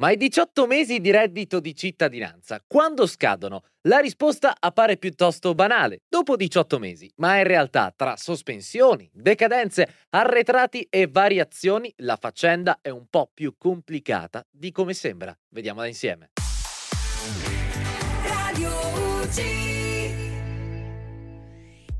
Ma i 18 mesi di reddito di cittadinanza, quando scadono? La risposta appare piuttosto banale, dopo 18 mesi, ma in realtà tra sospensioni, decadenze, arretrati e variazioni la faccenda è un po' più complicata di come sembra. Vediamola insieme.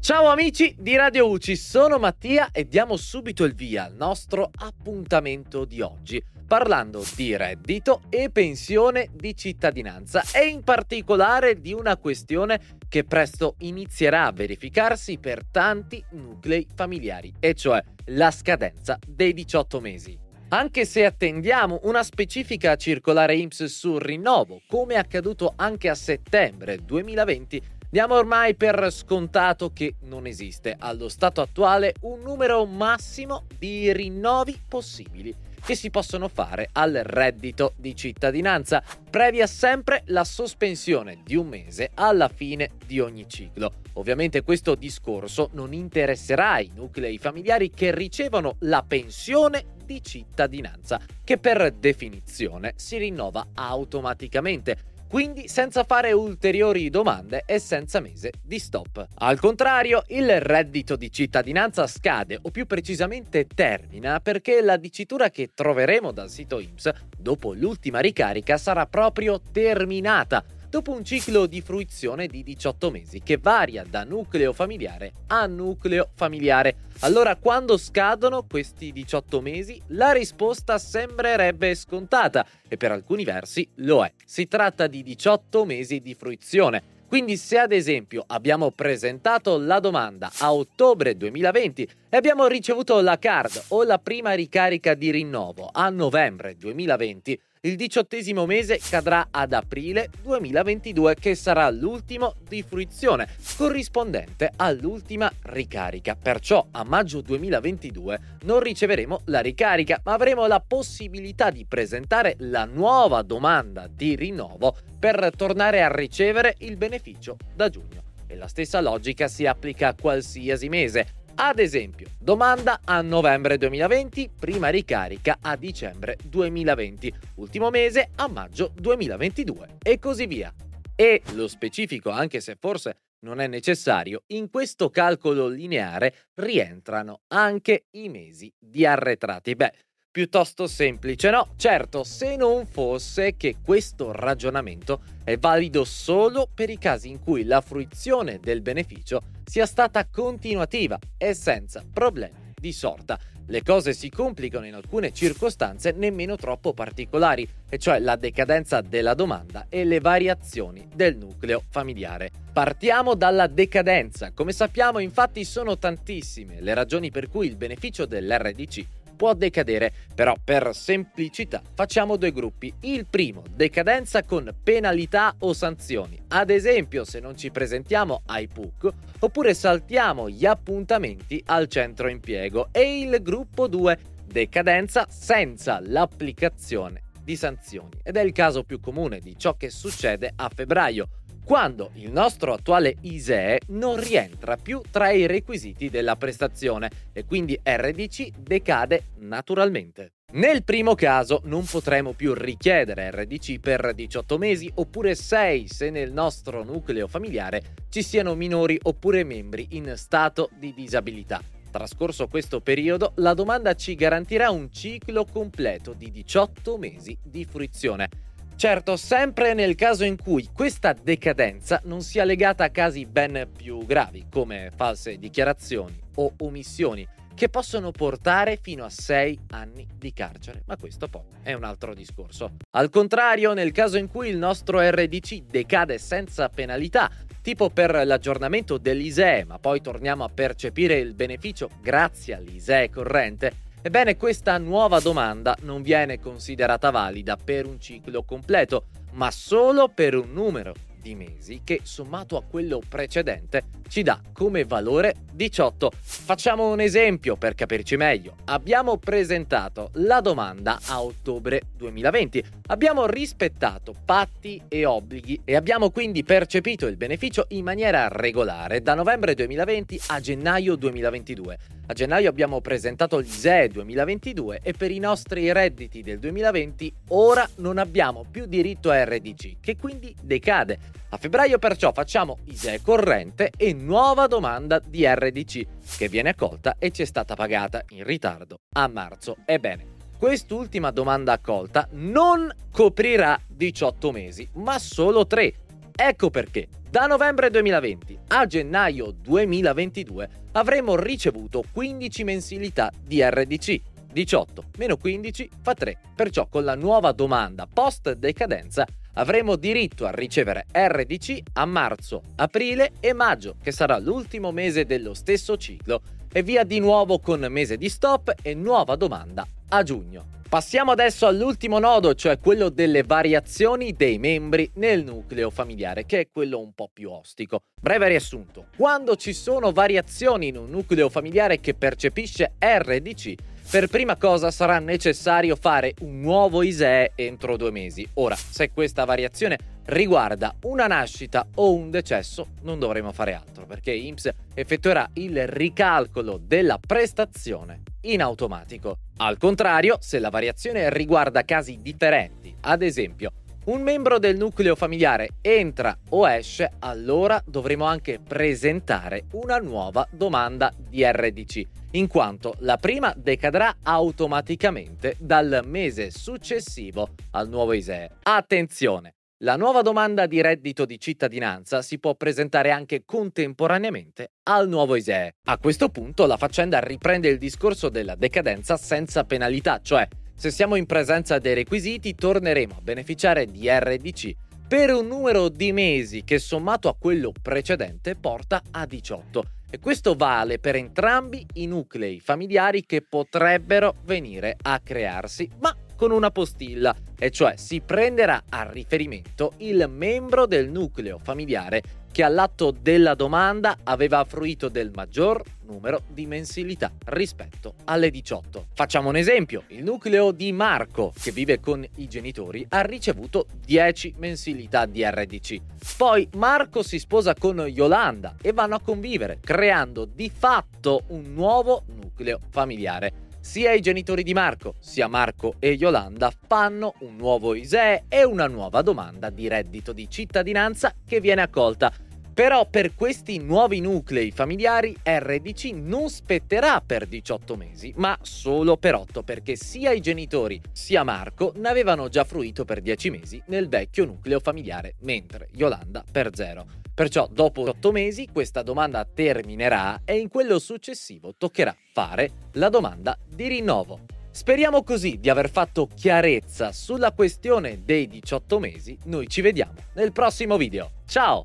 Ciao amici di Radio UCI, sono Mattia e diamo subito il via al nostro appuntamento di oggi, parlando di reddito e pensione di cittadinanza e in particolare di una questione che presto inizierà a verificarsi per tanti nuclei familiari, e cioè la scadenza dei 18 mesi. Anche se attendiamo una specifica circolare IMSS sul rinnovo, come è accaduto anche a settembre 2020, Diamo ormai per scontato che non esiste allo stato attuale un numero massimo di rinnovi possibili che si possono fare al reddito di cittadinanza, previa sempre la sospensione di un mese alla fine di ogni ciclo. Ovviamente questo discorso non interesserà i nuclei familiari che ricevono la pensione di cittadinanza, che per definizione si rinnova automaticamente quindi senza fare ulteriori domande e senza mese di stop. Al contrario, il reddito di cittadinanza scade, o più precisamente termina, perché la dicitura che troveremo dal sito IMSS dopo l'ultima ricarica sarà proprio terminata dopo un ciclo di fruizione di 18 mesi che varia da nucleo familiare a nucleo familiare. Allora, quando scadono questi 18 mesi, la risposta sembrerebbe scontata e per alcuni versi lo è. Si tratta di 18 mesi di fruizione. Quindi se ad esempio abbiamo presentato la domanda a ottobre 2020 e abbiamo ricevuto la card o la prima ricarica di rinnovo a novembre 2020, il diciottesimo mese cadrà ad aprile 2022 che sarà l'ultimo di fruizione, corrispondente all'ultima ricarica. Perciò a maggio 2022 non riceveremo la ricarica, ma avremo la possibilità di presentare la nuova domanda di rinnovo per tornare a ricevere il beneficio da giugno. E la stessa logica si applica a qualsiasi mese, ad esempio, domanda a novembre 2020, prima ricarica a dicembre 2020, ultimo mese a maggio 2022 e così via. E lo specifico, anche se forse non è necessario, in questo calcolo lineare rientrano anche i mesi di arretrati. Beh, piuttosto semplice, no? Certo, se non fosse che questo ragionamento è valido solo per i casi in cui la fruizione del beneficio sia stata continuativa e senza problemi di sorta. Le cose si complicano in alcune circostanze nemmeno troppo particolari, e cioè la decadenza della domanda e le variazioni del nucleo familiare. Partiamo dalla decadenza. Come sappiamo, infatti, sono tantissime le ragioni per cui il beneficio dell'RDC può decadere, però per semplicità facciamo due gruppi. Il primo, decadenza con penalità o sanzioni, ad esempio se non ci presentiamo ai PUC oppure saltiamo gli appuntamenti al centro impiego. E il gruppo 2, decadenza senza l'applicazione di sanzioni. Ed è il caso più comune di ciò che succede a febbraio quando il nostro attuale ISEE non rientra più tra i requisiti della prestazione e quindi RDC decade naturalmente. Nel primo caso non potremo più richiedere RDC per 18 mesi oppure 6 se nel nostro nucleo familiare ci siano minori oppure membri in stato di disabilità. Trascorso questo periodo, la domanda ci garantirà un ciclo completo di 18 mesi di fruizione. Certo, sempre nel caso in cui questa decadenza non sia legata a casi ben più gravi, come false dichiarazioni o omissioni, che possono portare fino a 6 anni di carcere, ma questo poi è un altro discorso. Al contrario, nel caso in cui il nostro RDC decade senza penalità, tipo per l'aggiornamento dell'ISEE, ma poi torniamo a percepire il beneficio grazie all'ISEE corrente, ebbene questa nuova domanda non viene considerata valida per un ciclo completo, ma solo per un numero di mesi che sommato a quello precedente ci dà come valore 18. Facciamo un esempio per capirci meglio. Abbiamo presentato la domanda a ottobre 2020, abbiamo rispettato patti e obblighi e abbiamo quindi percepito il beneficio in maniera regolare da novembre 2020 a gennaio 2022. A gennaio abbiamo presentato l'ISEE 2022 e per i nostri redditi del 2020 ora non abbiamo più diritto a RDC, che quindi decade. A febbraio perciò facciamo ISEE corrente e nuova domanda di RDC, che viene accolta e ci è stata pagata in ritardo a marzo. Ebbene, quest'ultima domanda accolta non coprirà 18 mesi, ma solo 3. Ecco perché da novembre 2020 a gennaio 2022 avremo ricevuto 15 mensilità di RDC. 18 meno 15 fa 3, perciò con la nuova domanda post decadenza avremo diritto a ricevere RDC a marzo, aprile e maggio, che sarà l'ultimo mese dello stesso ciclo, e via di nuovo con mese di stop e nuova domanda a giugno. Passiamo adesso all'ultimo nodo, cioè quello delle variazioni dei membri nel nucleo familiare, che è quello un po' più ostico. Breve riassunto, quando ci sono variazioni in un nucleo familiare che percepisce RDC, per prima cosa sarà necessario fare un nuovo ISEE entro due mesi. Ora, se questa variazione riguarda una nascita o un decesso, non dovremo fare altro perché IMSS effettuerà il ricalcolo della prestazione in automatico. Al contrario, se la variazione riguarda casi differenti, ad esempio un membro del nucleo familiare entra o esce, allora dovremo anche presentare una nuova domanda di RDC, in quanto la prima decadrà automaticamente dal mese successivo al nuovo ISEE. Attenzione! La nuova domanda di reddito di cittadinanza si può presentare anche contemporaneamente al nuovo ISEE. A questo punto la faccenda riprende il discorso della decadenza senza penalità, cioè se siamo in presenza dei requisiti torneremo a beneficiare di RDC per un numero di mesi che sommato a quello precedente porta a 18 e questo vale per entrambi i nuclei familiari che potrebbero venire a crearsi, ma con una postilla, e cioè si prenderà a riferimento il membro del nucleo familiare che all'atto della domanda aveva fruito del maggior numero di mensilità rispetto alle 18. Facciamo un esempio, il nucleo di Marco, che vive con i genitori, ha ricevuto 10 mensilità di RDC. Poi Marco si sposa con Yolanda e vanno a convivere, creando di fatto un nuovo nucleo familiare. Sia i genitori di Marco, sia Marco e Yolanda fanno un nuovo ISEE e una nuova domanda di reddito di cittadinanza che viene accolta. Però per questi nuovi nuclei familiari RDC non spetterà per 18 mesi, ma solo per 8 perché sia i genitori sia Marco ne avevano già fruito per 10 mesi nel vecchio nucleo familiare, mentre Yolanda per 0. Perciò dopo 8 mesi questa domanda terminerà e in quello successivo toccherà fare la domanda di rinnovo. Speriamo così di aver fatto chiarezza sulla questione dei 18 mesi. Noi ci vediamo nel prossimo video. Ciao!